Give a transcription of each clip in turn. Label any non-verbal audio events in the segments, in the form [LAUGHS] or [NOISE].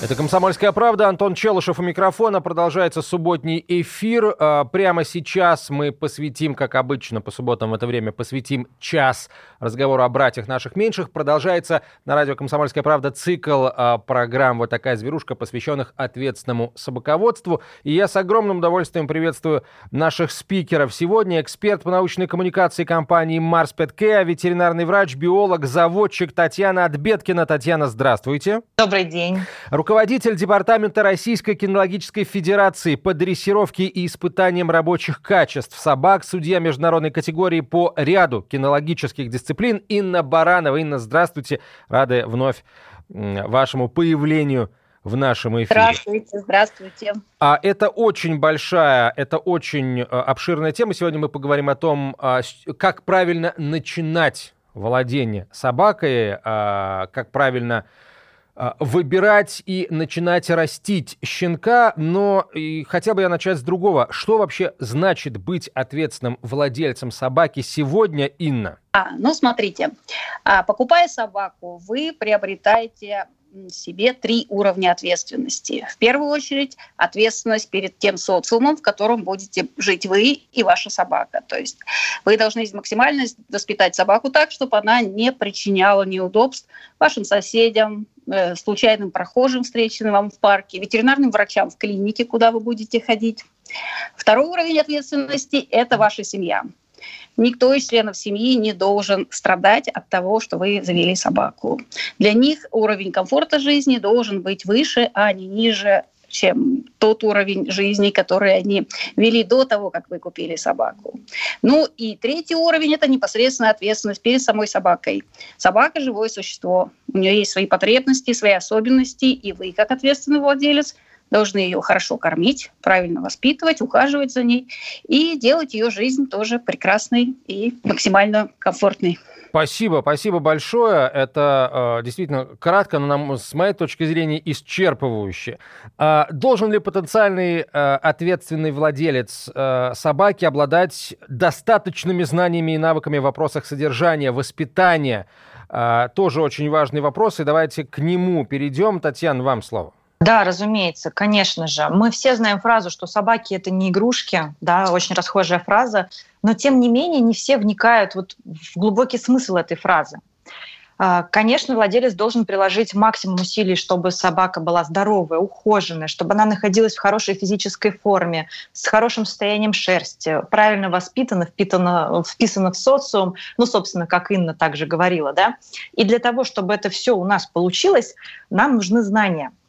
Это «Комсомольская правда». Антон Челышев у микрофона. Продолжается субботний эфир. А, прямо сейчас мы посвятим, как обычно, по субботам в это время посвятим час разговору о братьях наших меньших. Продолжается на радио «Комсомольская правда» цикл а, программ «Вот такая зверушка», посвященных ответственному собаководству. И я с огромным удовольствием приветствую наших спикеров. Сегодня эксперт по научной коммуникации компании «Марс Петкеа», ветеринарный врач, биолог, заводчик Татьяна Отбеткина. Татьяна, здравствуйте. Добрый день. Руководитель Департамента Российской кинологической федерации по дрессировке и испытаниям рабочих качеств собак, судья международной категории по ряду кинологических дисциплин Инна Баранова. Инна, здравствуйте. Рады вновь вашему появлению в нашем эфире. Здравствуйте, здравствуйте. А это очень большая, это очень э, обширная тема. Сегодня мы поговорим о том, а, как правильно начинать владение собакой, а, как правильно выбирать и начинать растить щенка, но и хотел бы я начать с другого. Что вообще значит быть ответственным владельцем собаки сегодня, Инна? А, ну, смотрите, а, покупая собаку, вы приобретаете себе три уровня ответственности. В первую очередь ответственность перед тем социумом, в котором будете жить вы и ваша собака. То есть вы должны максимально воспитать собаку так, чтобы она не причиняла неудобств вашим соседям, э, случайным прохожим, встреченным вам в парке, ветеринарным врачам в клинике, куда вы будете ходить. Второй уровень ответственности – это ваша семья. Никто из членов семьи не должен страдать от того, что вы завели собаку. Для них уровень комфорта жизни должен быть выше, а не ниже чем тот уровень жизни, который они вели до того, как вы купили собаку. Ну и третий уровень – это непосредственная ответственность перед самой собакой. Собака – живое существо. У нее есть свои потребности, свои особенности, и вы, как ответственный владелец, должны ее хорошо кормить, правильно воспитывать, ухаживать за ней и делать ее жизнь тоже прекрасной и максимально комфортной. Спасибо, спасибо большое. Это э, действительно кратко, но нам, с моей точки зрения исчерпывающе. Э, должен ли потенциальный э, ответственный владелец э, собаки обладать достаточными знаниями и навыками в вопросах содержания, воспитания? Э, тоже очень важный вопрос, и давайте к нему перейдем. Татьяна, вам слово. Да, разумеется, конечно же. Мы все знаем фразу, что собаки это не игрушки, да, очень расхожая фраза, но тем не менее не все вникают вот в глубокий смысл этой фразы. А, конечно, владелец должен приложить максимум усилий, чтобы собака была здоровая, ухоженная, чтобы она находилась в хорошей физической форме, с хорошим состоянием шерсти, правильно воспитана, впитана, вписана в социум, ну, собственно, как Инна также говорила, да. И для того, чтобы это все у нас получилось, нам нужны знания –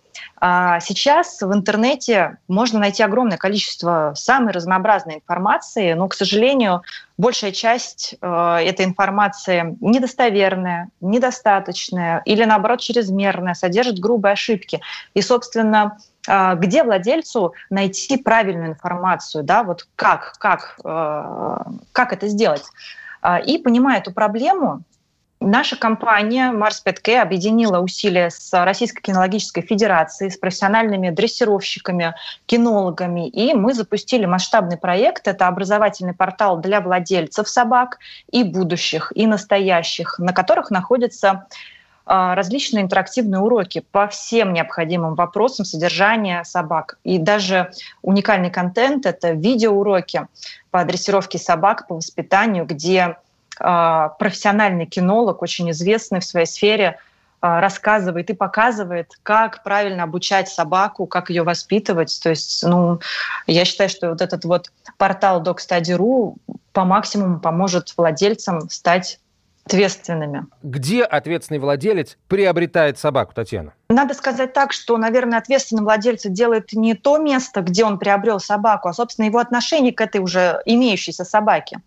а сейчас в интернете можно найти огромное количество самой разнообразной информации, но, к сожалению, большая часть э, этой информации недостоверная, недостаточная или, наоборот, чрезмерная, содержит грубые ошибки. И, собственно, э, где владельцу найти правильную информацию, да, вот как, как, э, как это сделать? И понимая эту проблему, Наша компания Mars Pet объединила усилия с Российской кинологической федерацией, с профессиональными дрессировщиками, кинологами, и мы запустили масштабный проект. Это образовательный портал для владельцев собак и будущих, и настоящих, на которых находятся а, различные интерактивные уроки по всем необходимым вопросам содержания собак. И даже уникальный контент — это видеоуроки по дрессировке собак, по воспитанию, где профессиональный кинолог, очень известный в своей сфере, а, рассказывает и показывает, как правильно обучать собаку, как ее воспитывать. То есть, ну, я считаю, что вот этот вот портал DocStudy.ru по максимуму поможет владельцам стать ответственными. Где ответственный владелец приобретает собаку, Татьяна? Надо сказать так, что, наверное, ответственный владелец делает не то место, где он приобрел собаку, а, собственно, его отношение к этой уже имеющейся собаке.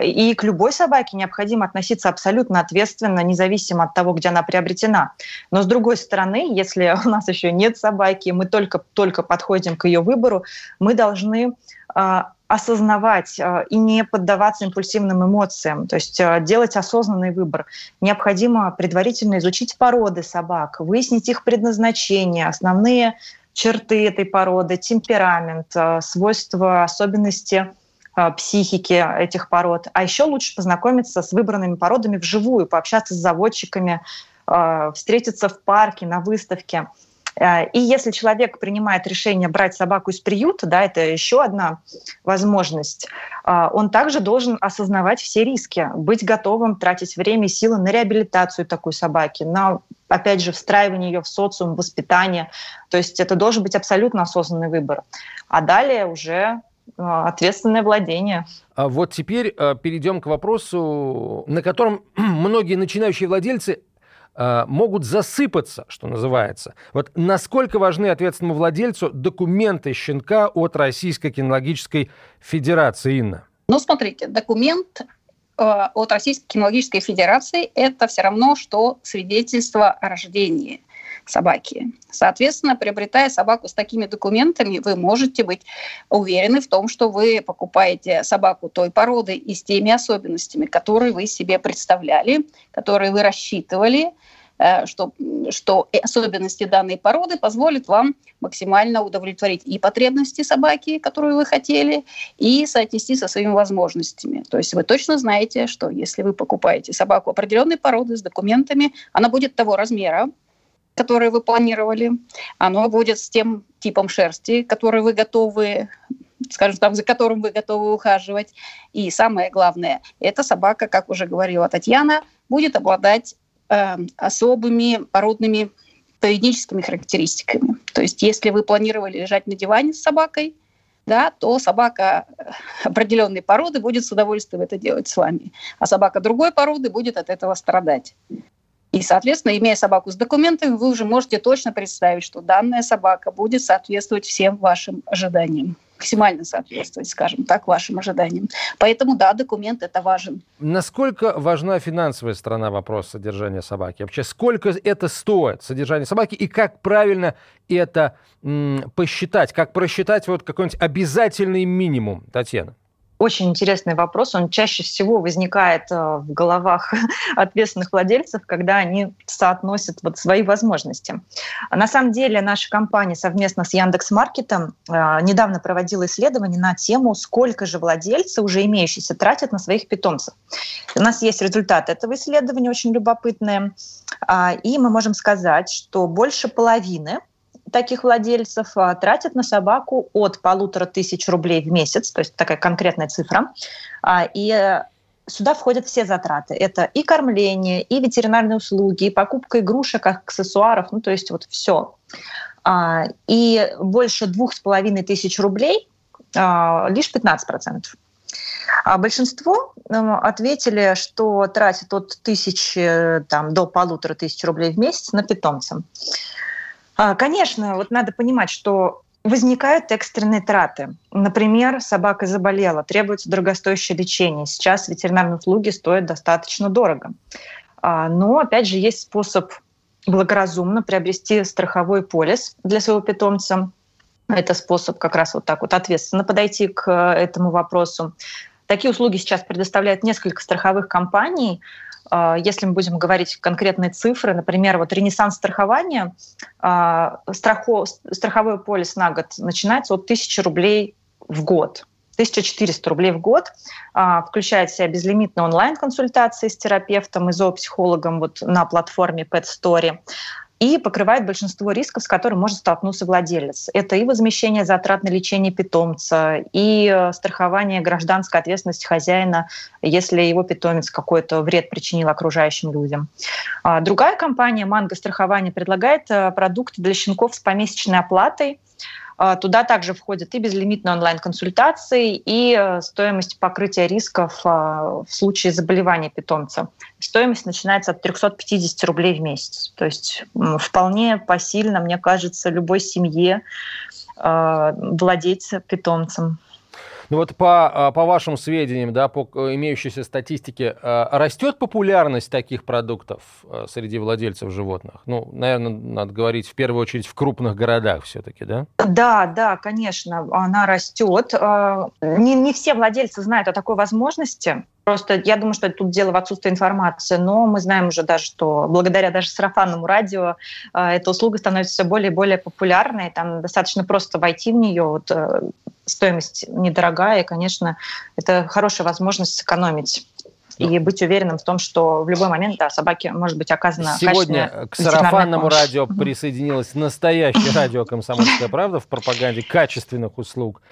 И к любой собаке необходимо относиться абсолютно ответственно, независимо от того, где она приобретена. Но, с другой стороны, если у нас еще нет собаки, мы только, только подходим к ее выбору, мы должны а, осознавать э, и не поддаваться импульсивным эмоциям, то есть э, делать осознанный выбор. Необходимо предварительно изучить породы собак, выяснить их предназначение, основные черты этой породы, темперамент, э, свойства, особенности психики этих пород. А еще лучше познакомиться с выбранными породами вживую, пообщаться с заводчиками, встретиться в парке, на выставке – и если человек принимает решение брать собаку из приюта, да, это еще одна возможность, э, он также должен осознавать все риски, быть готовым тратить время и силы на реабилитацию такой собаки, на, опять же, встраивание ее в социум, воспитание. То есть это должен быть абсолютно осознанный выбор. А далее уже э, ответственное владение. А вот теперь перейдем к вопросу, на котором [CLEARS THROAT] многие начинающие владельцы Э, могут засыпаться, что называется. Вот насколько важны ответственному владельцу документы щенка от Российской кинологической федерации, Инна? Ну, смотрите, документ э, от Российской кинологической федерации – это все равно, что свидетельство о рождении собаки. Соответственно, приобретая собаку с такими документами, вы можете быть уверены в том, что вы покупаете собаку той породы и с теми особенностями, которые вы себе представляли, которые вы рассчитывали, э, что, что особенности данной породы позволят вам максимально удовлетворить и потребности собаки, которую вы хотели, и соотнести со своими возможностями. То есть вы точно знаете, что если вы покупаете собаку определенной породы с документами, она будет того размера, которое вы планировали, оно будет с тем типом шерсти, который вы готовы скажем так, за которым вы готовы ухаживать. И самое главное, эта собака, как уже говорила Татьяна, будет обладать э, особыми породными поведенческими характеристиками. То есть если вы планировали лежать на диване с собакой, да, то собака определенной породы будет с удовольствием это делать с вами, а собака другой породы будет от этого страдать. И, соответственно, имея собаку с документами, вы уже можете точно представить, что данная собака будет соответствовать всем вашим ожиданиям максимально соответствовать, скажем так, вашим ожиданиям. Поэтому, да, документ это важен. Насколько важна финансовая сторона вопроса содержания собаки? Вообще, сколько это стоит, содержание собаки, и как правильно это м, посчитать, как просчитать вот какой-нибудь обязательный минимум, Татьяна? Очень интересный вопрос. Он чаще всего возникает э, в головах [LAUGHS] ответственных владельцев, когда они соотносят вот свои возможности. На самом деле наша компания совместно с Яндекс.Маркетом э, недавно проводила исследование на тему, сколько же владельцы уже имеющиеся тратят на своих питомцев. У нас есть результат этого исследования, очень любопытные. А, и мы можем сказать, что больше половины таких владельцев а, тратят на собаку от полутора тысяч рублей в месяц, то есть такая конкретная цифра. А, и э, сюда входят все затраты. Это и кормление, и ветеринарные услуги, и покупка игрушек, аксессуаров, ну то есть вот все. А, и больше двух с половиной тысяч рублей лишь 15 процентов. А большинство ответили, что тратят от тысячи там, до полутора тысяч рублей в месяц на питомца. А, конечно, вот надо понимать, что возникают экстренные траты. Например, собака заболела, требуется дорогостоящее лечение. Сейчас ветеринарные услуги стоят достаточно дорого. А, но, опять же, есть способ благоразумно приобрести страховой полис для своего питомца. Это способ как раз вот так вот ответственно подойти к этому вопросу. Такие услуги сейчас предоставляют несколько страховых компаний. А, если мы будем говорить конкретные цифры, например, вот ренессанс страхования, а, страхов, страховой полис на год начинается от 1000 рублей в год. 1400 рублей в год, а, включает в себя безлимитные онлайн-консультации с терапевтом и зоопсихологом вот на платформе Pet Story и покрывает большинство рисков, с которыми может столкнуться владелец. Это и возмещение затрат на лечение питомца, и э, страхование гражданской ответственности хозяина, если его питомец какой-то вред причинил окружающим людям. А другая компания «Манго страхование» предлагает э, продукты для щенков с помесячной оплатой, туда также входят и безлимитные онлайн-консультации, и э, стоимость покрытия рисков а, в случае заболевания питомца. Стоимость начинается от 350 рублей в месяц. То есть вполне посильно, мне кажется, любой семье а, владеть питомцем. Ну вот по, по вашим сведениям, да, по имеющейся статистике, растет популярность таких продуктов среди владельцев животных? Ну, наверное, надо говорить в первую очередь в крупных городах все-таки, да? Да, да, конечно, она растет. Не, не все владельцы знают о такой возможности. Просто я думаю, что тут дело в отсутствии информации, но мы знаем уже даже, что благодаря даже сарафанному радио э, эта услуга становится все более и более популярной. Там достаточно просто войти в нее, вот, э, стоимость недорогая, и, конечно, это хорошая возможность сэкономить и быть уверенным в том, что в любой момент, да, собаке может быть оказана Сегодня к сарафанному радио присоединилось настоящее радио «Комсомольская правда» в пропаганде качественных услуг.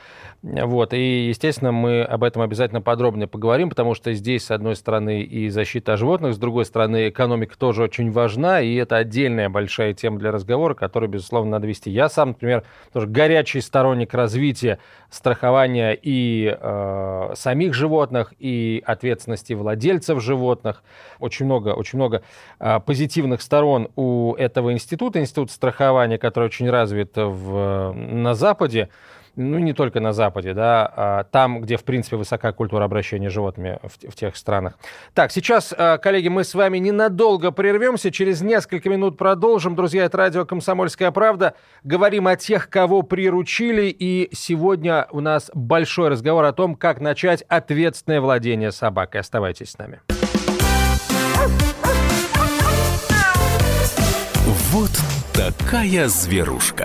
Вот, и, естественно, мы об этом обязательно подробнее поговорим, потому что здесь, с одной стороны, и защита животных, с другой стороны, экономика тоже очень важна, и это отдельная большая тема для разговора, которую, безусловно, надо вести. Я сам, например, тоже горячий сторонник развития страхования и э, самих животных, и ответственности владельцев животных. Очень много, очень много э, позитивных сторон у этого института, институт страхования, который очень развит в, на Западе ну, не только на Западе, да, а там, где, в принципе, высока культура обращения с животными в, в тех странах. Так, сейчас, а, коллеги, мы с вами ненадолго прервемся, через несколько минут продолжим. Друзья, это радио «Комсомольская правда». Говорим о тех, кого приручили, и сегодня у нас большой разговор о том, как начать ответственное владение собакой. Оставайтесь с нами. Вот такая зверушка.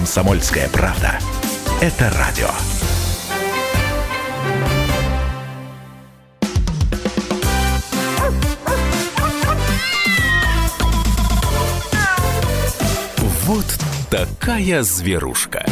Комсомольская правда. Это радио. Вот такая зверушка.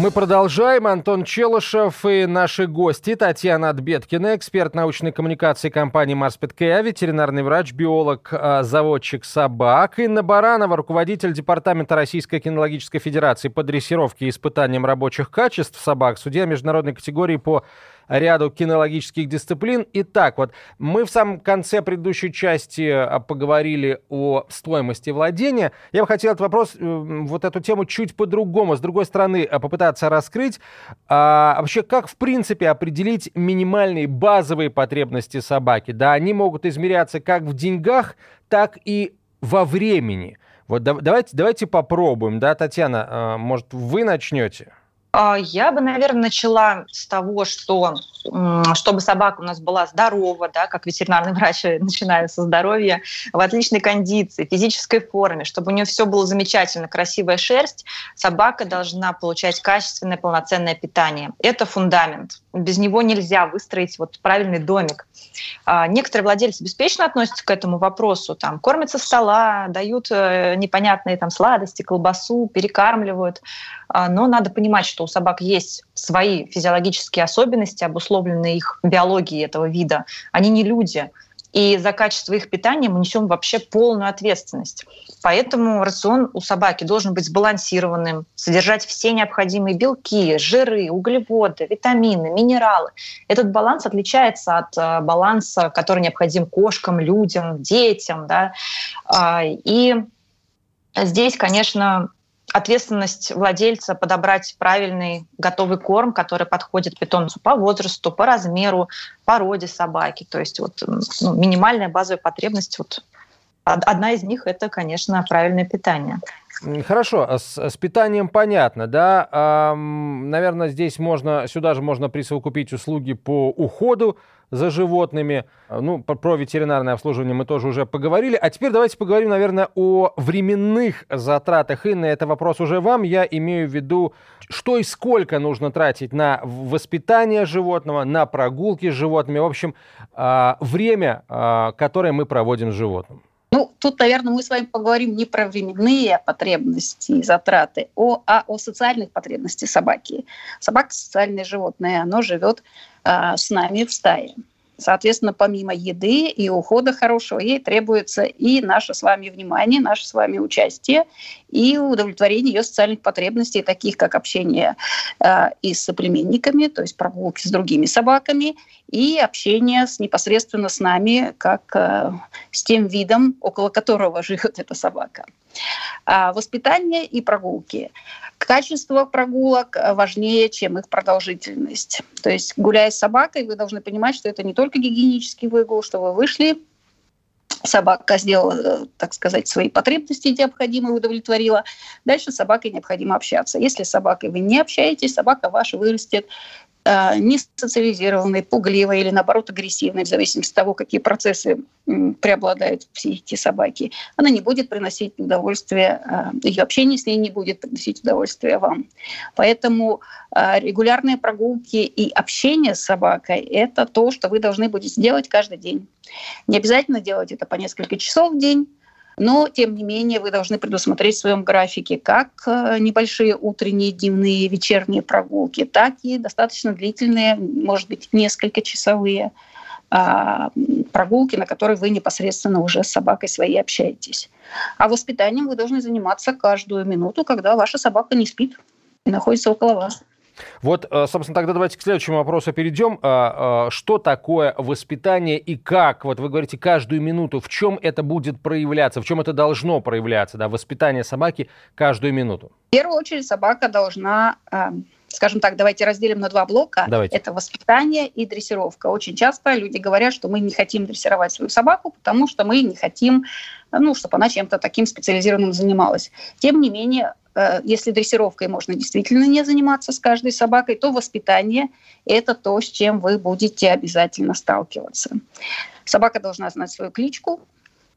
Мы продолжаем. Антон Челышев и наши гости. Татьяна Отбеткина, эксперт научной коммуникации компании «Марспеткея», ветеринарный врач, биолог, а, заводчик собак. Инна Баранова, руководитель Департамента Российской кинологической федерации по дрессировке и испытаниям рабочих качеств собак, судья международной категории по ряду кинологических дисциплин. Итак, вот мы в самом конце предыдущей части а, поговорили о стоимости владения. Я бы хотел этот вопрос, э, вот эту тему чуть по-другому, с другой стороны, а, попытаться раскрыть. А, вообще, как в принципе определить минимальные базовые потребности собаки? Да, они могут измеряться как в деньгах, так и во времени. Вот давайте, давайте попробуем, да, Татьяна, а, может, вы начнете? А, я бы, наверное, начала с того, что чтобы собака у нас была здорова, да, как ветеринарный [LAUGHS] врач начинаю со здоровья, в отличной кондиции, физической форме, чтобы у нее все было замечательно, красивая шерсть, собака должна получать качественное полноценное питание. Это фундамент. Без него нельзя выстроить вот правильный домик. А, некоторые владельцы беспечно относятся к этому вопросу, там, кормят со стола, дают э, непонятные там сладости, колбасу, перекармливают. А, но надо понимать, что у собак есть свои физиологические особенности, обусловленные их биологией этого вида. Они не люди. И за качество их питания мы несем вообще полную ответственность. Поэтому рацион у собаки должен быть сбалансированным, содержать все необходимые белки, жиры, углеводы, витамины, минералы. Этот баланс отличается от э, баланса, который необходим кошкам, людям, детям. Да? А, и здесь, конечно, ответственность владельца подобрать правильный готовый корм, который подходит питомцу по возрасту, по размеру, породе собаки. То есть вот, ну, минимальная базовая потребность, вот, одна из них – это, конечно, правильное питание. Хорошо, а с, с питанием понятно, да. А, наверное, здесь можно, сюда же можно присовокупить услуги по уходу за животными. Ну, про ветеринарное обслуживание мы тоже уже поговорили. А теперь давайте поговорим, наверное, о временных затратах. Инна, это вопрос уже вам. Я имею в виду, что и сколько нужно тратить на воспитание животного, на прогулки с животными. В общем, а, время, а, которое мы проводим с животным. Ну, тут, наверное, мы с вами поговорим не про временные потребности и затраты, о, а о социальных потребностях собаки. Собака – социальное животное, оно живет а, с нами в стае. Соответственно, помимо еды и ухода хорошего, ей требуется и наше с вами внимание, наше с вами участие и удовлетворение ее социальных потребностей, таких как общение э, и с соплеменниками, то есть прогулки с другими собаками, и общение с, непосредственно с нами, как э, с тем видом, около которого [LAUGHS] живет эта собака. А воспитание и прогулки. Качество прогулок важнее, чем их продолжительность. То есть, гуляя с собакой, вы должны понимать, что это не только гигиенический выгул, что вы вышли, собака сделала, так сказать, свои потребности необходимые, удовлетворила. Дальше с собакой необходимо общаться. Если с собакой вы не общаетесь, собака ваша вырастет Э, не социализированной, пугливой или, наоборот, агрессивной, в зависимости от того, какие процессы преобладают в психике собаки, она не будет приносить удовольствие, э, ее общение с ней не будет приносить удовольствие вам. Поэтому э, регулярные прогулки и общение с собакой – это то, что вы должны будете делать каждый день. Не обязательно делать это по несколько часов в день, но, тем не менее, вы должны предусмотреть в своем графике как э, небольшие утренние, дневные, вечерние прогулки, так и достаточно длительные, может быть, несколько часовые а, прогулки, на которые вы непосредственно уже с собакой своей общаетесь. А воспитанием вы должны заниматься каждую минуту, когда ваша собака не спит и находится около вас. Вот, э, собственно, тогда давайте к следующему вопросу перейдем. А, а, что такое воспитание и как? Вот вы говорите каждую минуту. В чем это будет проявляться? В чем это должно проявляться? Да, воспитание собаки каждую минуту. В первую очередь собака должна эм, скажем так, давайте разделим на два блока. Давайте. Это воспитание и дрессировка. Очень часто люди говорят, что мы не хотим дрессировать свою собаку, потому что мы не хотим, ну, чтобы она чем-то таким специализированным занималась. Тем не менее, Э, если дрессировкой можно действительно не заниматься с каждой собакой, то воспитание – это то, с чем вы будете обязательно сталкиваться. Собака должна знать свою кличку,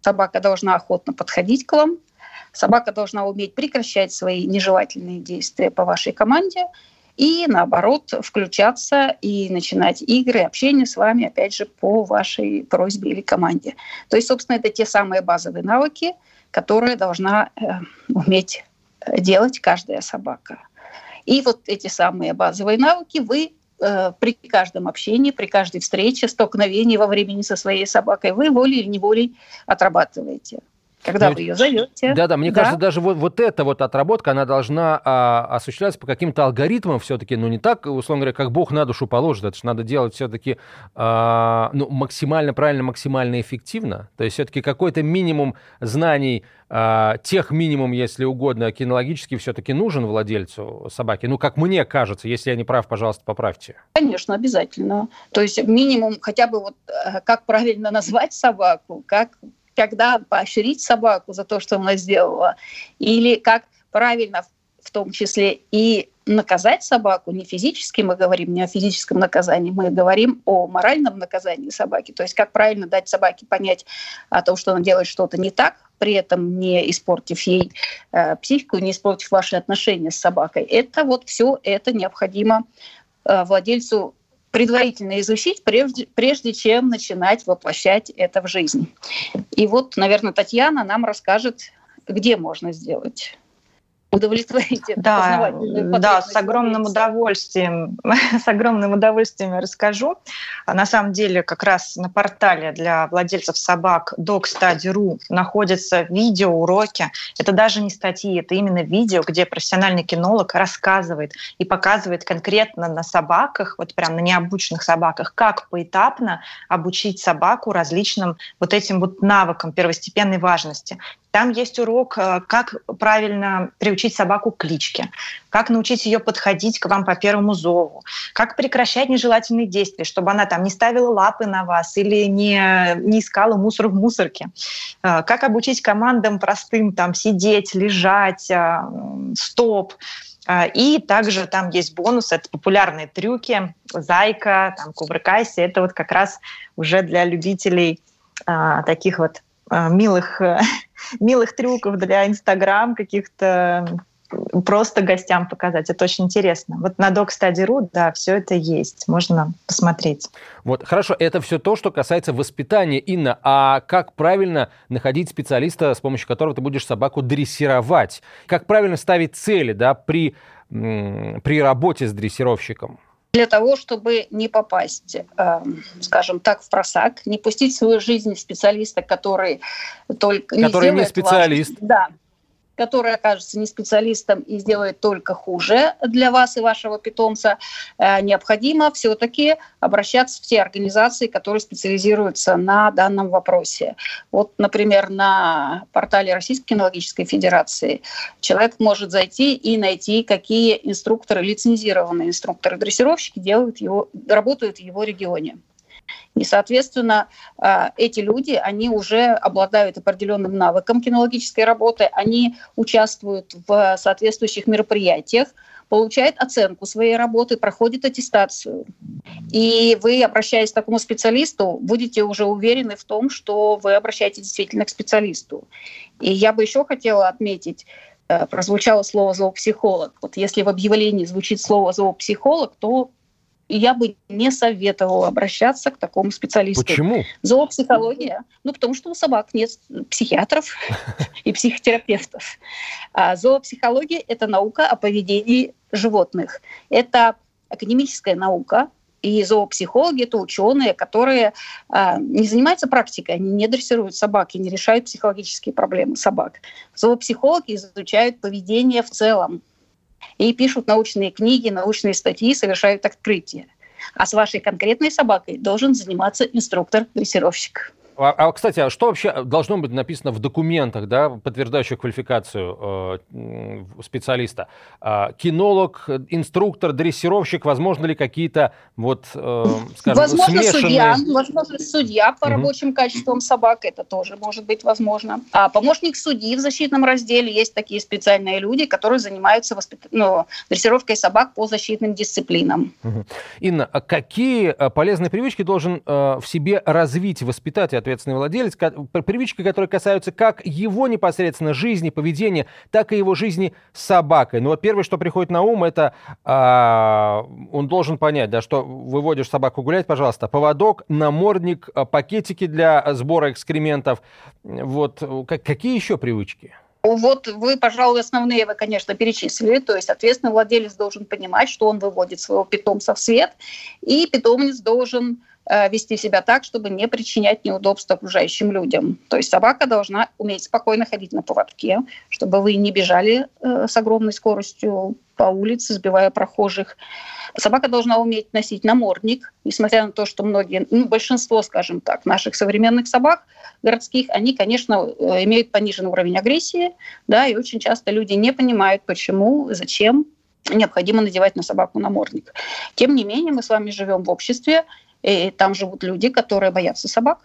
собака должна охотно подходить к вам, собака должна уметь прекращать свои нежелательные действия по вашей команде и, наоборот, включаться и начинать игры, общение с вами, опять же, по вашей просьбе или команде. То есть, собственно, это те самые базовые навыки, которые должна э, уметь делать каждая собака. И вот эти самые базовые навыки вы э, при каждом общении, при каждой встрече, столкновении во времени со своей собакой вы волей или неволей отрабатываете когда ну, вы ее зовете. Да-да, мне да. кажется, даже вот, вот эта вот отработка, она должна а, осуществляться по каким-то алгоритмам все-таки, ну не так, условно говоря, как Бог на душу положит, это же надо делать все-таки а, ну, максимально правильно, максимально эффективно. То есть все-таки какой-то минимум знаний, а, тех минимум, если угодно, кинологически все-таки нужен владельцу собаки. Ну, как мне кажется, если я не прав, пожалуйста, поправьте. Конечно, обязательно. То есть минимум хотя бы вот э, как правильно [LAUGHS] назвать собаку, как когда поощрить собаку за то, что она сделала, или как правильно в том числе и наказать собаку, не физически мы говорим, не о физическом наказании, мы говорим о моральном наказании собаки, то есть как правильно дать собаке понять о том, что она делает что-то не так, при этом не испортив ей э, психику, не испортив ваши отношения с собакой. Это вот все это необходимо э, владельцу предварительно изучить, прежде, прежде чем начинать воплощать это в жизнь. И вот, наверное, Татьяна нам расскажет, где можно сделать удовлетворить да, да, [LAUGHS] с огромным удовольствием, с огромным удовольствием расскажу. А на самом деле, как раз на портале для владельцев собак dogstudy.ru находятся видеоуроки. Это даже не статьи, это именно видео, где профессиональный кинолог рассказывает и показывает конкретно на собаках, вот прям на необученных собаках, как поэтапно обучить собаку различным вот этим вот навыкам первостепенной важности. Там есть урок, э, как правильно приучить собаку к кличке, как научить ее подходить к вам по первому зову, как прекращать нежелательные действия, чтобы она там не ставила лапы на вас или не, не искала мусор в мусорке, э, как обучить командам простым там сидеть, лежать, э, стоп. И также там есть бонус, это популярные трюки, зайка, там, кувыркайся, это вот как раз уже для любителей таких вот милых, [LAUGHS] милых трюков для Инстаграм, каких-то просто гостям показать. Это очень интересно. Вот на DocStudy.ru, да, все это есть. Можно посмотреть. Вот, хорошо, это все то, что касается воспитания. Инна, а как правильно находить специалиста, с помощью которого ты будешь собаку дрессировать? Как правильно ставить цели, да, при, при работе с дрессировщиком? Для того, чтобы не попасть, э, скажем так, в просак, не пустить в свою жизнь специалиста, который только который не, не специалист. Ваш, да, который окажется не специалистом и сделает только хуже для вас и вашего питомца, э, необходимо все-таки обращаться в те организации, которые специализируются на данном вопросе. Вот, например, на портале Российской кинологической федерации человек может зайти и найти, какие инструкторы, лицензированные инструкторы-дрессировщики делают его, работают в его регионе. И, соответственно, а, эти люди, они уже обладают определенным навыком кинологической работы, они участвуют в соответствующих мероприятиях, получают оценку своей работы, проходят аттестацию. И вы, обращаясь к такому специалисту, будете уже уверены в том, что вы обращаетесь действительно к специалисту. И я бы еще хотела отметить, э, прозвучало слово зоопсихолог. Вот если в объявлении звучит слово зоопсихолог, то я бы не советовала обращаться к такому специалисту. Почему? Зоопсихология. Ну, потому что у собак нет психиатров [LAUGHS] и психотерапевтов. А зоопсихология – это наука о поведении животных. Это академическая наука, и зоопсихологи – это ученые, которые а, не занимаются практикой, они не дрессируют собак и не решают психологические проблемы собак. Зоопсихологи изучают поведение в целом, и пишут научные книги, научные статьи, совершают открытия. А с вашей конкретной собакой должен заниматься инструктор-дрессировщик. А, а, кстати, а что вообще должно быть написано в документах, да, подтверждающих квалификацию э, специалиста? Э, кинолог, инструктор, дрессировщик, возможно ли какие-то вот, э, скажем, возможно, смешанные... судья, возможно, судья по угу. рабочим качествам собак, это тоже может быть возможно. А помощник судьи в защитном разделе есть такие специальные люди, которые занимаются воспит... ну, дрессировкой собак по защитным дисциплинам. Угу. Инна, а какие э, полезные привычки должен э, в себе развить воспитатель? Ответственный владелец, привычки, которые касаются как его непосредственно жизни, поведения, так и его жизни с собакой. Ну вот первое, что приходит на ум, это а, он должен понять, да, что выводишь собаку гулять, пожалуйста, поводок, намордник, а, пакетики для сбора экскрементов. Вот как, какие еще привычки? Вот вы, пожалуй, основные вы, конечно, перечислили. То есть, ответственный владелец должен понимать, что он выводит своего питомца в свет, и питомец должен вести себя так, чтобы не причинять неудобств окружающим людям. То есть собака должна уметь спокойно ходить на поводке, чтобы вы не бежали э, с огромной скоростью по улице, сбивая прохожих. Собака должна уметь носить намордник, несмотря на то, что многие, ну, большинство, скажем так, наших современных собак городских, они, конечно, э, имеют пониженный уровень агрессии, да, и очень часто люди не понимают, почему, зачем необходимо надевать на собаку намордник. Тем не менее, мы с вами живем в обществе, и там живут люди, которые боятся собак.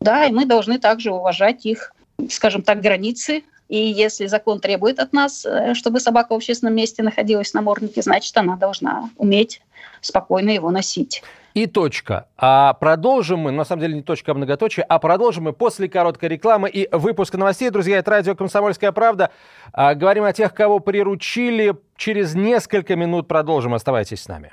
Да, и мы должны также уважать их, скажем так, границы. И если закон требует от нас, э, чтобы собака в общественном месте находилась на наморднике, значит, она должна уметь спокойно его носить. И точка. А продолжим мы, на самом деле не точка, а многоточие, а продолжим мы после короткой рекламы и выпуска новостей. Друзья, это радио «Комсомольская правда». А, говорим о тех, кого приручили. Через несколько минут продолжим. Оставайтесь с нами.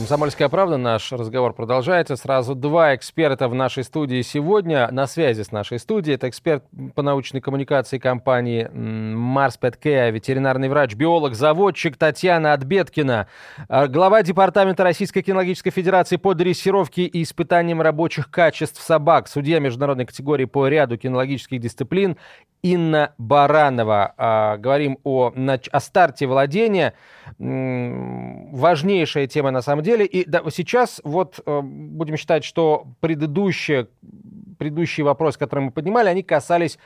Комсомольская правда, наш разговор продолжается. Сразу два эксперта в нашей студии сегодня. На связи с нашей студией. Это эксперт по научной коммуникации компании Марс Петкея, ветеринарный врач, биолог, заводчик Татьяна Отбеткина, а, глава Департамента Российской кинологической федерации по дрессировке и испытаниям рабочих качеств собак, судья международной категории по ряду кинологических дисциплин Инна Баранова. А, говорим о, о старте владения. Важнейшая тема на самом деле. И да, сейчас вот э, будем считать, что предыдущее предыдущие вопросы, которые мы поднимали, они касались,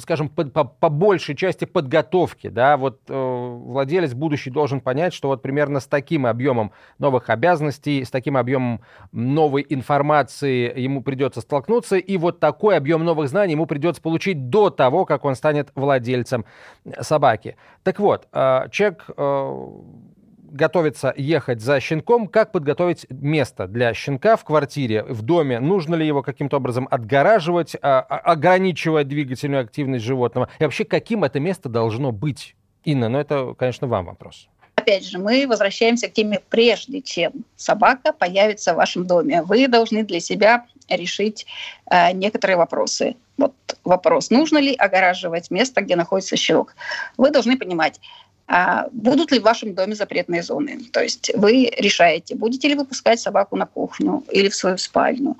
скажем, по, по, по большей части подготовки. Да? Вот э, владелец будущий должен понять, что вот примерно с таким объемом новых обязанностей, с таким объемом новой информации ему придется столкнуться, и вот такой объем новых знаний ему придется получить до того, как он станет владельцем собаки. Так вот, э, человек... Э, готовится ехать за щенком, как подготовить место для щенка в квартире, в доме? Нужно ли его каким-то образом отгораживать, а, а, ограничивать двигательную активность животного? И вообще, каким это место должно быть? Инна, ну это, конечно, вам вопрос опять же, мы возвращаемся к теме, прежде чем собака появится в вашем доме. Вы должны для себя решить э, некоторые вопросы. Вот вопрос, нужно ли огораживать место, где находится щенок. Вы должны понимать, будут ли в вашем доме запретные зоны? То есть вы решаете, будете ли вы пускать собаку на кухню или в свою спальню.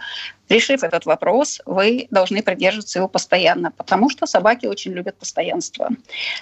Решив этот вопрос, вы должны придерживаться его постоянно, потому что собаки очень любят постоянство.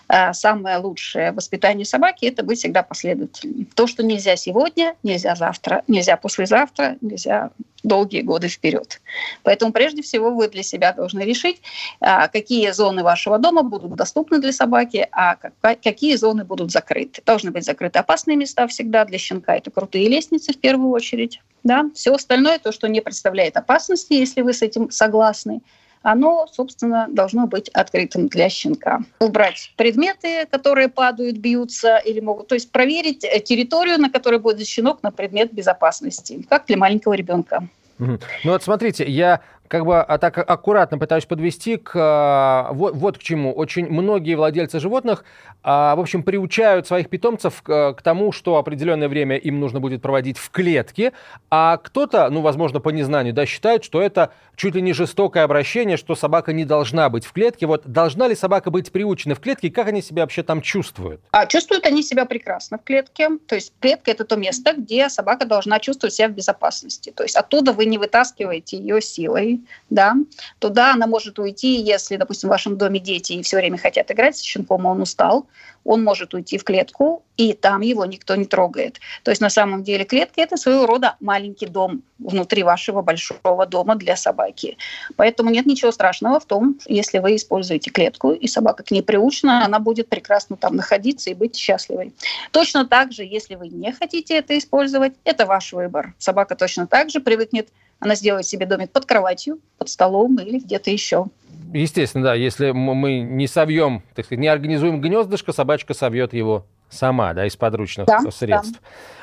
А самое лучшее воспитание собаки – это быть всегда последовательным. То, что нельзя сегодня, нельзя завтра, нельзя послезавтра, нельзя долгие годы вперед. Поэтому прежде всего вы для себя должны решить, а, какие зоны вашего дома будут доступны для собаки, а какие зоны будут закрыты. Должны быть закрыты опасные места всегда для щенка. Это крутые лестницы в первую очередь. Да? Все остальное, то, что не представляет опасности, если вы с этим согласны, оно, собственно, должно быть открытым для щенка. Убрать предметы, которые падают, бьются или могут... То есть проверить э, территорию, на которой будет щенок на предмет безопасности, как для маленького ребенка. Ну вот смотрите, я как бы а, так аккуратно пытаюсь подвести к а, вот, вот к чему. Очень многие владельцы животных, а, в общем, приучают своих питомцев к, тому, что определенное время им нужно будет проводить в клетке, а кто-то, ну, возможно, по незнанию, да, считает, что это чуть ли не жестокое обращение, что собака не должна быть в клетке. Вот должна ли собака быть приучена в клетке, как они себя вообще там чувствуют? А чувствуют они себя прекрасно в клетке. То есть клетка – это то место, где собака должна чувствовать себя в безопасности. То есть оттуда вы не вытаскиваете ее силой, да, туда она может уйти, если, допустим, в вашем доме дети и все время хотят играть с щенком, а он устал, он может уйти в клетку, и там его никто не трогает. То есть на самом деле клетка – это своего рода маленький дом внутри вашего большого дома для собаки. Поэтому нет ничего страшного в том, если вы используете клетку, и собака к ней приучена, она будет прекрасно там находиться и быть счастливой. Точно так же, если вы не хотите это использовать, это ваш выбор. Собака точно так же привыкнет она сделает себе домик под кроватью, под столом или где-то еще. Естественно, да. Если мы не совьем, так сказать, не организуем гнездышко, собачка совьет его сама, да, из подручных да, средств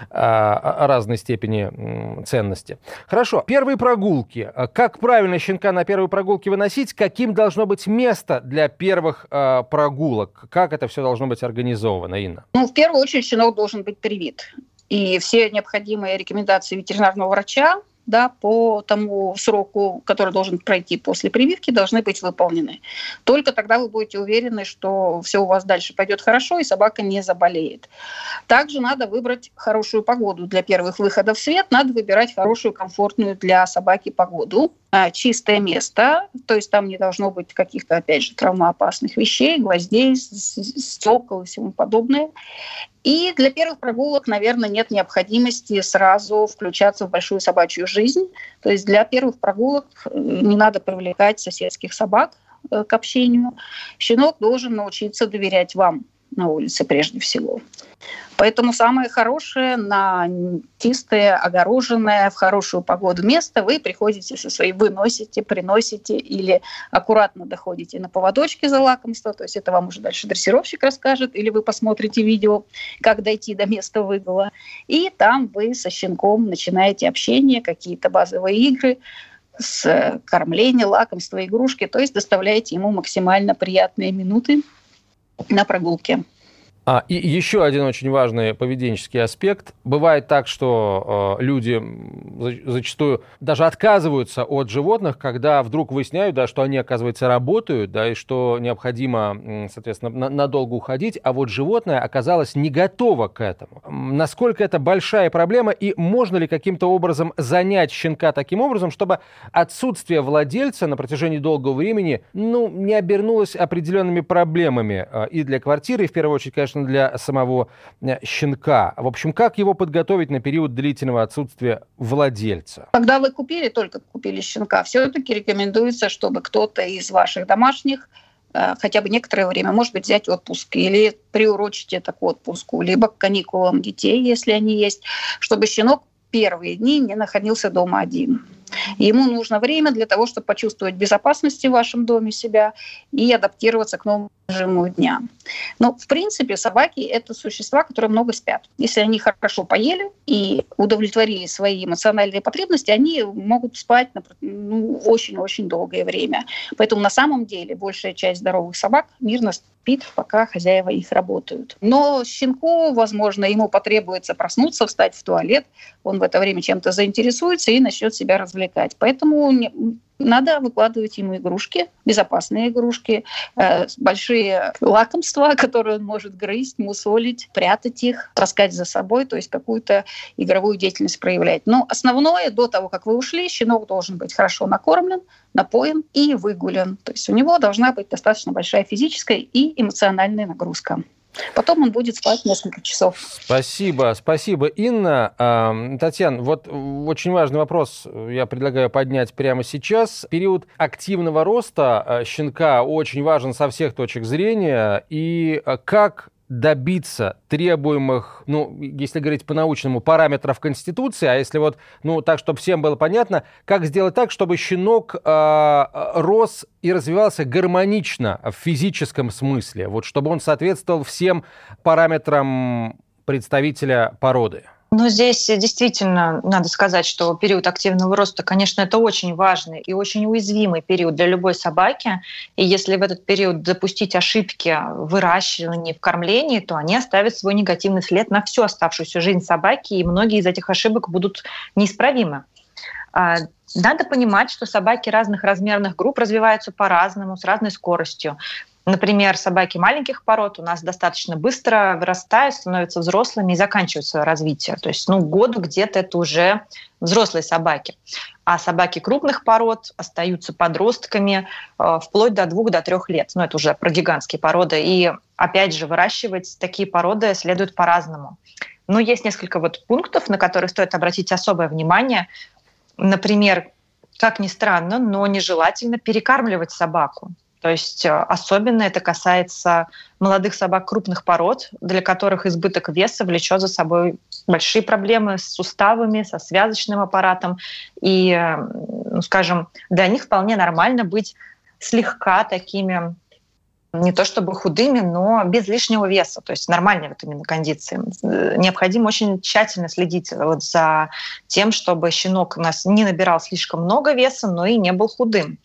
да. разной степени ценности. Хорошо, первые прогулки. Как правильно щенка на первые прогулки выносить? Каким должно быть место для первых прогулок? Как это все должно быть организовано, Инна? Ну, в первую очередь щенок должен быть привит. И все необходимые рекомендации ветеринарного врача да, по тому сроку, который должен пройти после прививки, должны быть выполнены. Только тогда вы будете уверены, что все у вас дальше пойдет хорошо и собака не заболеет. Также надо выбрать хорошую погоду для первых выходов в свет. Надо выбирать хорошую, комфортную для собаки погоду. А, чистое место, то есть там не должно быть каких-то, опять же, травмоопасных вещей, гвоздей, стекол и всему подобное. И для первых прогулок, наверное, нет необходимости сразу включаться в большую собачью жизнь. То есть для первых прогулок э, не надо привлекать соседских собак э, к общению. Щенок должен научиться доверять вам на улице прежде всего. Поэтому самое хорошее на чистое, огороженное, в хорошую погоду место. Вы приходите со своей, выносите, приносите или аккуратно доходите на поводочке за лакомство, то есть это вам уже дальше дрессировщик расскажет, или вы посмотрите видео, как дойти до места выгула, и там вы со щенком начинаете общение, какие-то базовые игры, с кормления, лакомства, игрушки, то есть доставляете ему максимально приятные минуты на прогулке. А, и еще один очень важный поведенческий аспект. Бывает так, что э, люди зачастую даже отказываются от животных, когда вдруг выясняют, да, что они, оказывается, работают, да, и что необходимо, соответственно, на, надолго уходить, а вот животное оказалось не готово к этому. Насколько это большая проблема, и можно ли каким-то образом занять щенка таким образом, чтобы отсутствие владельца на протяжении долгого времени, ну, не обернулось определенными проблемами э, и для квартиры, и в первую очередь, конечно, для самого э, щенка. В общем, как его подготовить на период длительного отсутствия владельца? Когда вы купили, только купили щенка, все-таки рекомендуется, чтобы кто-то из ваших домашних э, хотя бы некоторое время, может быть, взять отпуск или приурочить это к отпуску, либо к каникулам детей, если они есть, чтобы щенок первые дни не находился дома один. Ему нужно время для того, чтобы почувствовать безопасность в вашем доме себя и адаптироваться к новому режиму дня. Но, в принципе, собаки – это существа, которые много спят. Если они хорошо поели и удовлетворили свои эмоциональные потребности, они могут спать ну, очень-очень долгое время. Поэтому на самом деле большая часть здоровых собак мирно спит, пока хозяева их работают. Но щенку, возможно, ему потребуется проснуться, встать в туалет, он в это время чем-то заинтересуется и начнет себя развлекать. Поэтому надо выкладывать ему игрушки, безопасные игрушки, э, большие лакомства, [LAUGHS] которые он может грызть, мусолить, прятать их, таскать за собой, то есть какую-то игровую деятельность проявлять. Но основное, до того, как вы ушли, щенок должен быть хорошо накормлен, напоен и выгулен. То есть у него должна быть достаточно большая физическая и эмоциональная нагрузка. Потом он будет спать несколько часов. Спасибо, спасибо, Инна. Татьяна, вот очень важный вопрос я предлагаю поднять прямо сейчас. Период активного роста э, щенка очень важен со всех точек зрения. И э, как добиться требуемых, ну, если говорить по-научному, параметров Конституции, а если вот, ну, так, чтобы всем было понятно, как сделать так, чтобы щенок э, рос и развивался гармонично в физическом смысле, вот чтобы он соответствовал всем параметрам представителя породы? Но здесь действительно надо сказать, что период активного роста, конечно, это очень важный и очень уязвимый период для любой собаки. И если в этот период допустить ошибки в выращивании, в кормлении, то они оставят свой негативный след на всю оставшуюся жизнь собаки, и многие из этих ошибок будут неисправимы. А, надо понимать, что собаки разных размерных групп развиваются по-разному, с разной скоростью. Например, собаки маленьких пород у нас достаточно быстро вырастают, становятся взрослыми и заканчивают свое развитие. То есть, ну, году где-то это уже взрослые собаки. А собаки крупных пород остаются подростками э, вплоть до двух до трех лет. Ну, это уже про гигантские породы. И, опять же, выращивать такие породы следует по-разному. Но есть несколько вот пунктов, на которые стоит обратить особое внимание. Например, как ни странно, но нежелательно перекармливать собаку. То есть э, особенно это касается молодых собак крупных пород, для которых избыток веса влечет за собой большие проблемы с суставами, со связочным аппаратом. И, э, ну, скажем, для них вполне нормально быть слегка такими не то чтобы худыми, но без лишнего веса, то есть нормальной вот именно кондиции. Необходимо очень тщательно следить вот за тем, чтобы щенок у нас не набирал слишком много веса, но и не был худым.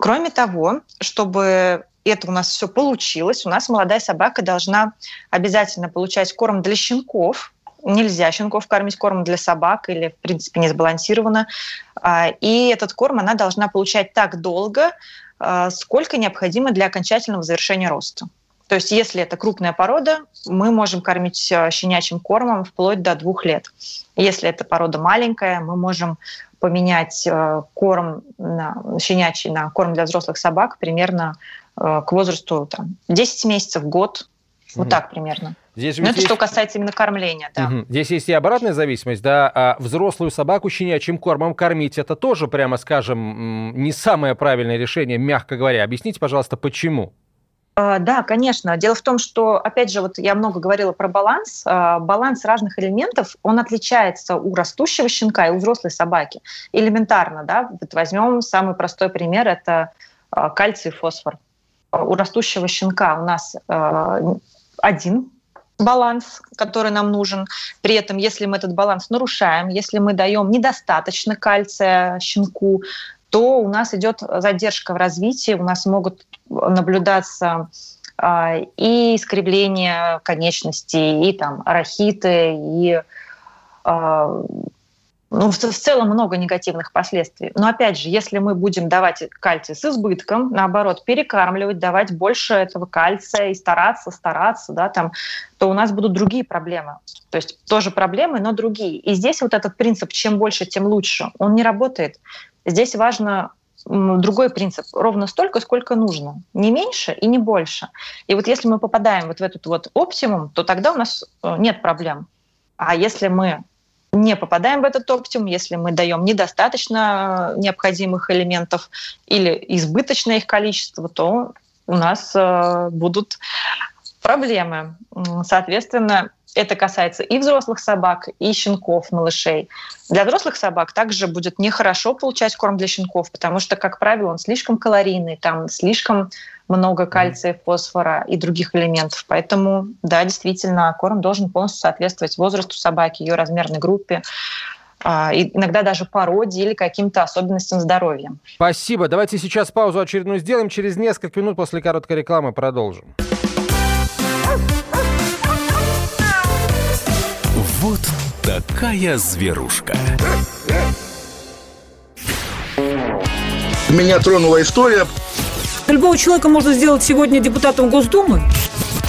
Кроме того, чтобы это у нас все получилось, у нас молодая собака должна обязательно получать корм для щенков. Нельзя щенков кормить кормом для собак или, в принципе, не сбалансировано. А, и этот корм она должна получать так долго, а, сколько необходимо для окончательного завершения роста. То есть если это крупная порода, мы можем кормить а, щенячьим кормом вплоть до двух лет. Если это порода маленькая, мы можем поменять э, корм на, щенячий на корм для взрослых собак примерно э, к возрасту там, 10 месяцев, год, вот угу. так примерно. Здесь Но это есть... что касается именно кормления, да. Угу. Здесь есть и обратная зависимость, да, а взрослую собаку щенячьим кормом кормить, это тоже, прямо скажем, не самое правильное решение, мягко говоря. Объясните, пожалуйста, почему? А, да, конечно. Дело в том, что, опять же, вот я много говорила про баланс. А, баланс разных элементов, он отличается у растущего щенка и у взрослой собаки. Элементарно, да. Вот возьмем самый простой пример, это а, кальций и фосфор. У растущего щенка у нас один баланс, который нам нужен. При этом, если мы этот баланс нарушаем, если мы даем недостаточно кальция щенку, то у нас идет задержка в развитии, у нас могут наблюдаться а, и искривление конечностей, и там рахиты, и а, ну, в, в целом много негативных последствий. Но опять же, если мы будем давать кальций с избытком, наоборот, перекармливать, давать больше этого кальция и стараться, стараться, да, там, то у нас будут другие проблемы. То есть тоже проблемы, но другие. И здесь вот этот принцип «чем больше, тем лучше», он не работает. Здесь важно другой принцип. Ровно столько, сколько нужно. Не меньше и не больше. И вот если мы попадаем вот в этот вот оптимум, то тогда у нас э, нет проблем. А если мы не попадаем в этот оптимум, если мы даем недостаточно необходимых элементов или избыточное их количество, то у нас э, будут проблемы. Соответственно, это касается и взрослых собак, и щенков, малышей. Для взрослых собак также будет нехорошо получать корм для щенков, потому что, как правило, он слишком калорийный, там слишком много кальция, фосфора и других элементов. Поэтому, да, действительно, корм должен полностью соответствовать возрасту собаки, ее размерной группе, а, иногда даже породе или каким-то особенностям здоровья. Спасибо. Давайте сейчас паузу очередную сделаем. Через несколько минут после короткой рекламы продолжим. Вот такая зверушка. Меня тронула история. Любого человека можно сделать сегодня депутатом Госдумы.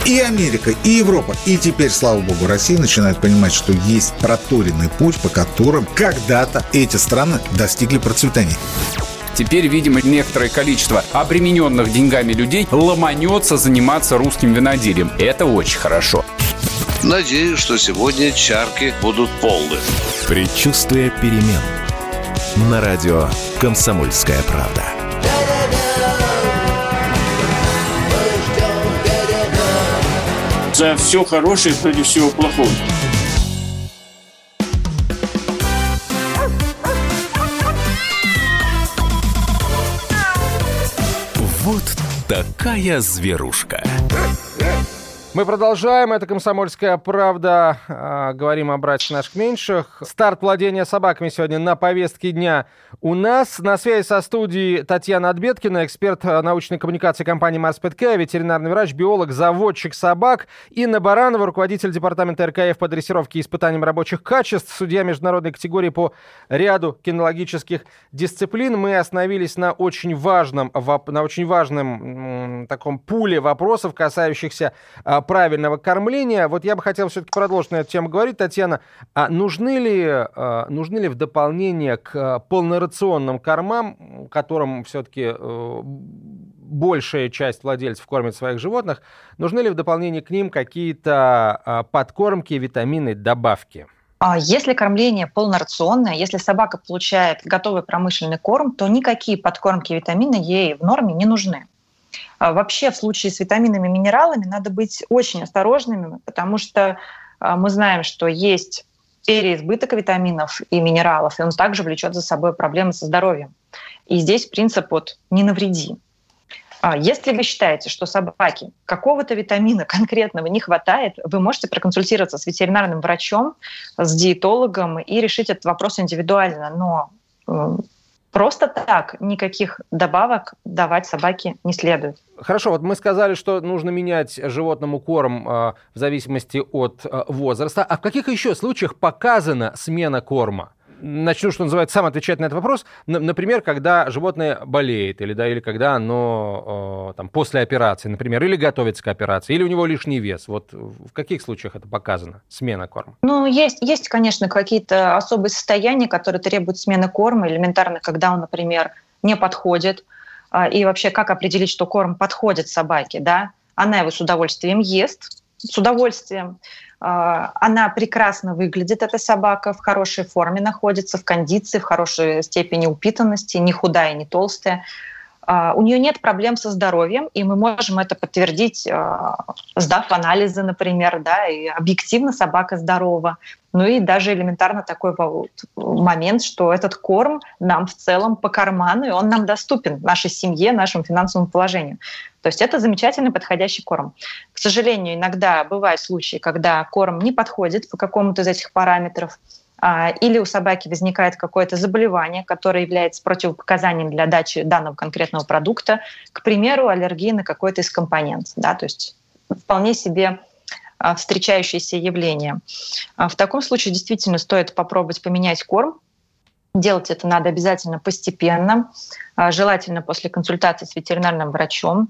И Америка, и Европа, и теперь, слава богу, Россия начинает понимать, что есть проторенный путь, по которым когда-то эти страны достигли процветания. Теперь, видимо, некоторое количество обремененных деньгами людей ломанется заниматься русским виноделием. Это очень хорошо. Надеюсь, что сегодня чарки будут полны. Предчувствие перемен. На радио «Комсомольская правда». За все хорошее против всего плохого. Вот такая зверушка. Мы продолжаем. Это «Комсомольская правда». А, говорим о братьях наших меньших. Старт владения собаками сегодня на повестке дня у нас. На связи со студией Татьяна Отбеткина, эксперт научной коммуникации компании «Марс ПТК», ветеринарный врач, биолог, заводчик собак. Инна Баранова, руководитель департамента РКФ по дрессировке и испытаниям рабочих качеств, судья международной категории по ряду кинологических дисциплин. Мы остановились на очень важном, на очень важном таком пуле вопросов, касающихся а, правильного кормления. Вот я бы хотел все-таки продолжить на эту тему говорить, Татьяна. А нужны ли, а, нужны ли в дополнение к а, полнорационным кормам, которым все-таки э, большая часть владельцев кормит своих животных, нужны ли в дополнение к ним какие-то подкормки, витамины, добавки? Если кормление полнорационное, если собака получает готовый промышленный корм, то никакие подкормки витамины ей в норме не нужны. А вообще в случае с витаминами и минералами надо быть очень осторожными, потому что а, мы знаем, что есть переизбыток витаминов и минералов, и он также влечет за собой проблемы со здоровьем. И здесь принцип вот «не навреди». А, если вы считаете, что собаке какого-то витамина конкретного не хватает, вы можете проконсультироваться с ветеринарным врачом, с диетологом и решить этот вопрос индивидуально. Но э, Просто так никаких добавок давать собаке не следует. Хорошо, вот мы сказали, что нужно менять животному корм э, в зависимости от э, возраста. А в каких еще случаях показана смена корма? Начну, что называется, сам отвечать на этот вопрос. Например, когда животное болеет, или, да, или когда оно там, после операции, например, или готовится к операции, или у него лишний вес. Вот в каких случаях это показано, смена корма? Ну, есть, есть конечно, какие-то особые состояния, которые требуют смены корма, элементарно, когда он, например, не подходит, а, и вообще как определить, что корм подходит собаке, да? Она его с удовольствием ест, с удовольствием. А, она прекрасно выглядит, эта собака, в хорошей форме находится, в кондиции, в хорошей степени упитанности, не худая, не толстая. А, у нее нет проблем со здоровьем, и мы можем это подтвердить, а, сдав анализы, например, да, и объективно собака здорова. Ну и даже элементарно такой момент, что этот корм нам в целом по карману, и он нам доступен, нашей семье, нашему финансовому положению. То есть это замечательный подходящий корм. К сожалению, иногда бывают случаи, когда корм не подходит по какому-то из этих параметров, а, или у собаки возникает какое-то заболевание, которое является противопоказанием для дачи данного конкретного продукта, к примеру, аллергии на какой-то из компонентов. Да, то есть вполне себе а, встречающееся явление. А, в таком случае действительно стоит попробовать поменять корм, Делать это надо обязательно постепенно, а, желательно после консультации с ветеринарным врачом.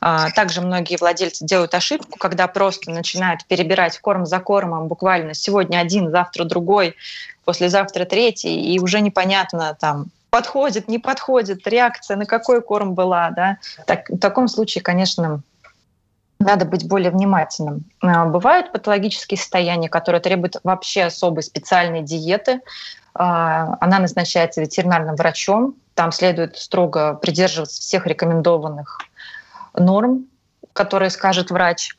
А, также многие владельцы делают ошибку, когда просто начинают перебирать корм за кормом, буквально сегодня один, завтра другой, послезавтра третий, и уже непонятно там, подходит, не подходит, реакция на какой корм была. Да? Так, в таком случае, конечно, надо быть более внимательным. А, бывают патологические состояния, которые требуют вообще особой специальной диеты, она назначается ветеринарным врачом. Там следует строго придерживаться всех рекомендованных норм, которые скажет врач.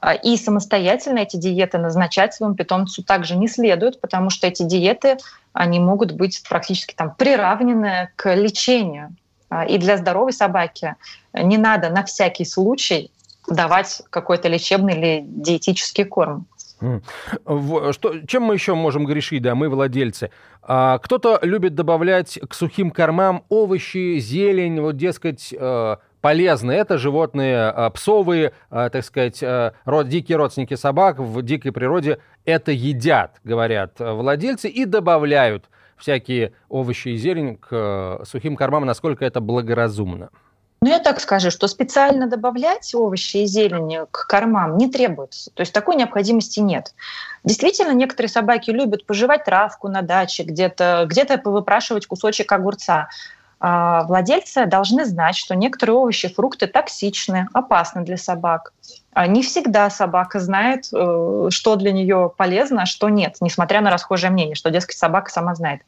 А, и самостоятельно эти диеты назначать своему питомцу также не следует, потому что эти диеты, они могут быть практически там приравнены к лечению. А, и для здоровой собаки не надо на всякий случай давать какой-то лечебный или диетический корм. Что, чем мы еще можем грешить, да, мы владельцы? А, кто-то любит добавлять к сухим кормам овощи, зелень, вот, дескать, э, полезны. Это животные э, псовые, э, так сказать, род, дикие родственники собак в дикой природе это едят, говорят владельцы, и добавляют всякие овощи и зелень к сухим кормам, насколько это благоразумно. Ну, я так скажу, что специально добавлять овощи и зелень к кормам не требуется. То есть такой необходимости нет. Действительно, некоторые собаки любят пожевать травку на даче, где-то где повыпрашивать кусочек огурца. А владельцы должны знать, что некоторые овощи фрукты токсичны, опасны для собак. А не всегда собака знает, э, что для нее полезно, а что нет, несмотря на расхожее мнение, что, дескать, собака сама знает.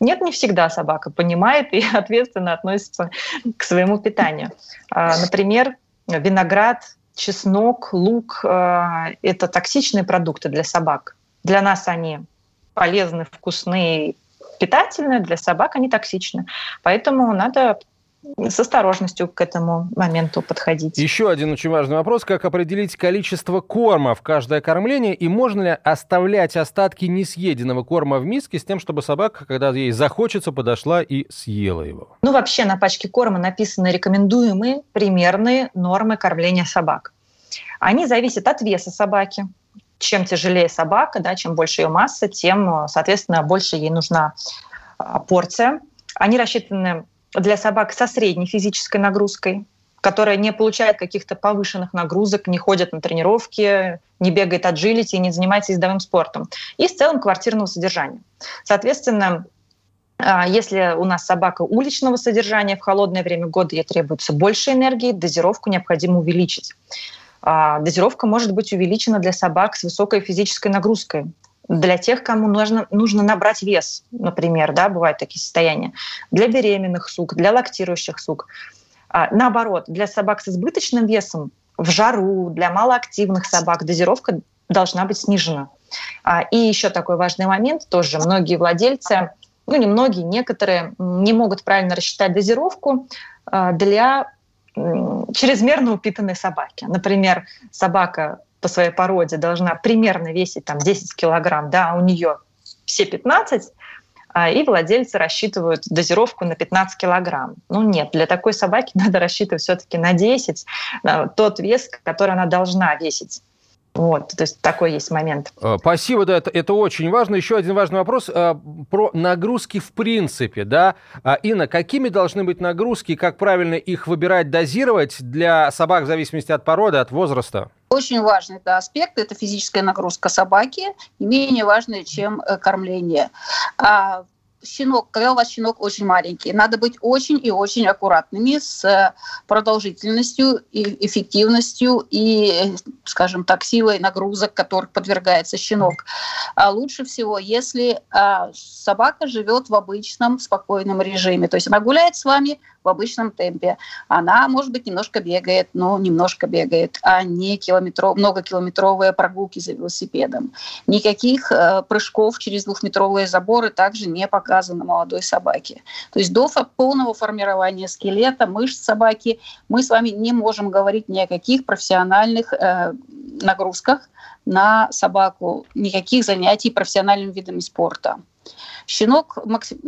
Нет, не всегда собака понимает и [LAUGHS] ответственно относится к своему питанию. А, например, виноград, чеснок, лук – это токсичные продукты для собак. Для нас они полезны, вкусные, питательные, для собак они токсичны. Поэтому надо с осторожностью к этому моменту подходить. Еще один очень важный вопрос. Как определить количество корма в каждое кормление? И можно ли оставлять остатки несъеденного корма в миске с тем, чтобы собака, когда ей захочется, подошла и съела его? Ну, вообще на пачке корма написаны рекомендуемые примерные нормы кормления собак. Они зависят от веса собаки. Чем тяжелее собака, да, чем больше ее масса, тем, соответственно, больше ей нужна а, порция. Они рассчитаны для собак со средней физической нагрузкой, которая не получает каких-то повышенных нагрузок, не ходит на тренировки, не бегает аджилити и не занимается ездовым спортом. И в целом квартирного содержания. Соответственно, а, если у нас собака уличного содержания, в холодное время года ей требуется больше энергии, дозировку необходимо увеличить. А, дозировка может быть увеличена для собак с высокой физической нагрузкой для тех, кому нужно, нужно набрать вес, например, да, бывают такие состояния, для беременных сук, для лактирующих сук. А, наоборот, для собак с избыточным весом в жару, для малоактивных собак дозировка должна быть снижена. А, и еще такой важный момент, тоже многие владельцы, ну не многие, некоторые не могут правильно рассчитать дозировку для чрезмерно упитанной собаки. Например, собака по своей породе должна примерно весить там 10 килограмм, да, а у нее все 15, а, и владельцы рассчитывают дозировку на 15 килограмм. Ну нет, для такой собаки [LAUGHS] надо рассчитывать все-таки на 10, на тот вес, который она должна весить. Вот, то есть такой есть момент. А, спасибо, да, это, это очень важно. Еще один важный вопрос а, про нагрузки в принципе, да. А, Инна, какими должны быть нагрузки, как правильно их выбирать, дозировать для собак в зависимости от породы, от возраста? Очень важный это аспект – это физическая нагрузка собаки, не менее важная, чем э, кормление. А щенок, когда у вас щенок очень маленький, надо быть очень и очень аккуратными с э, продолжительностью и эффективностью и, скажем так, силой нагрузок, которых подвергается щенок. А лучше всего, если а, собака живет в обычном спокойном режиме, то есть она гуляет с вами в обычном темпе. Она, может быть, немножко бегает, но немножко бегает, а не километров, многокилометровые прогулки за велосипедом. Никаких э, прыжков через двухметровые заборы также не показано молодой собаке. То есть до полного формирования скелета, мышц собаки мы с вами не можем говорить ни о каких профессиональных э, нагрузках на собаку, никаких занятий профессиональными видами спорта. Щенок,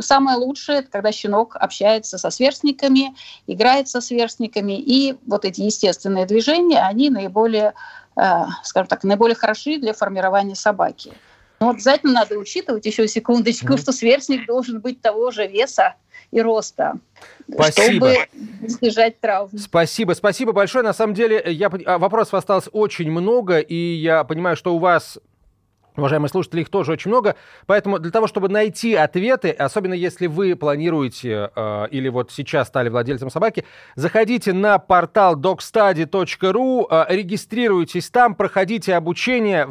самое лучшее, это когда щенок общается со сверстниками, играет со сверстниками, и вот эти естественные движения, они наиболее, э, скажем так, наиболее хороши для формирования собаки. Но обязательно надо учитывать еще секундочку, mm-hmm. что сверстник должен быть того же веса и роста. Спасибо. Чтобы избежать травм. Спасибо, спасибо большое. На самом деле, я, а, вопросов осталось очень много, и я понимаю, что у вас Уважаемые слушатели, их тоже очень много, поэтому для того, чтобы найти ответы, особенно если вы планируете э, или вот сейчас стали владельцем собаки, заходите на портал dogstudy.ru, э, регистрируйтесь там, проходите обучение,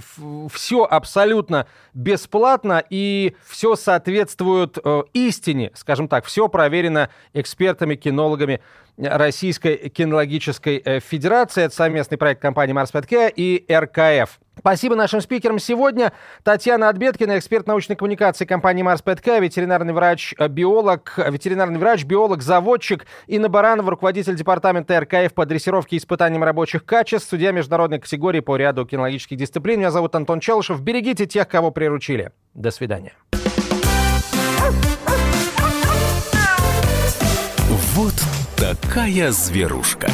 все абсолютно бесплатно и все соответствует э, истине, скажем так, все проверено экспертами, кинологами Российской кинологической э, Федерации. Это совместный проект компании Марс Петке и РКФ. Спасибо нашим спикерам сегодня. Татьяна Отбеткина, эксперт научной коммуникации компании Марс ПТК, ветеринарный врач, э, биолог, ветеринарный врач, биолог, заводчик. Инна Баранова, руководитель департамента РКФ по дрессировке и испытаниям рабочих качеств, судья международной категории по ряду кинологических дисциплин. Меня зовут Антон Челышев. Берегите тех, кого приручили. До свидания. Вот такая зверушка.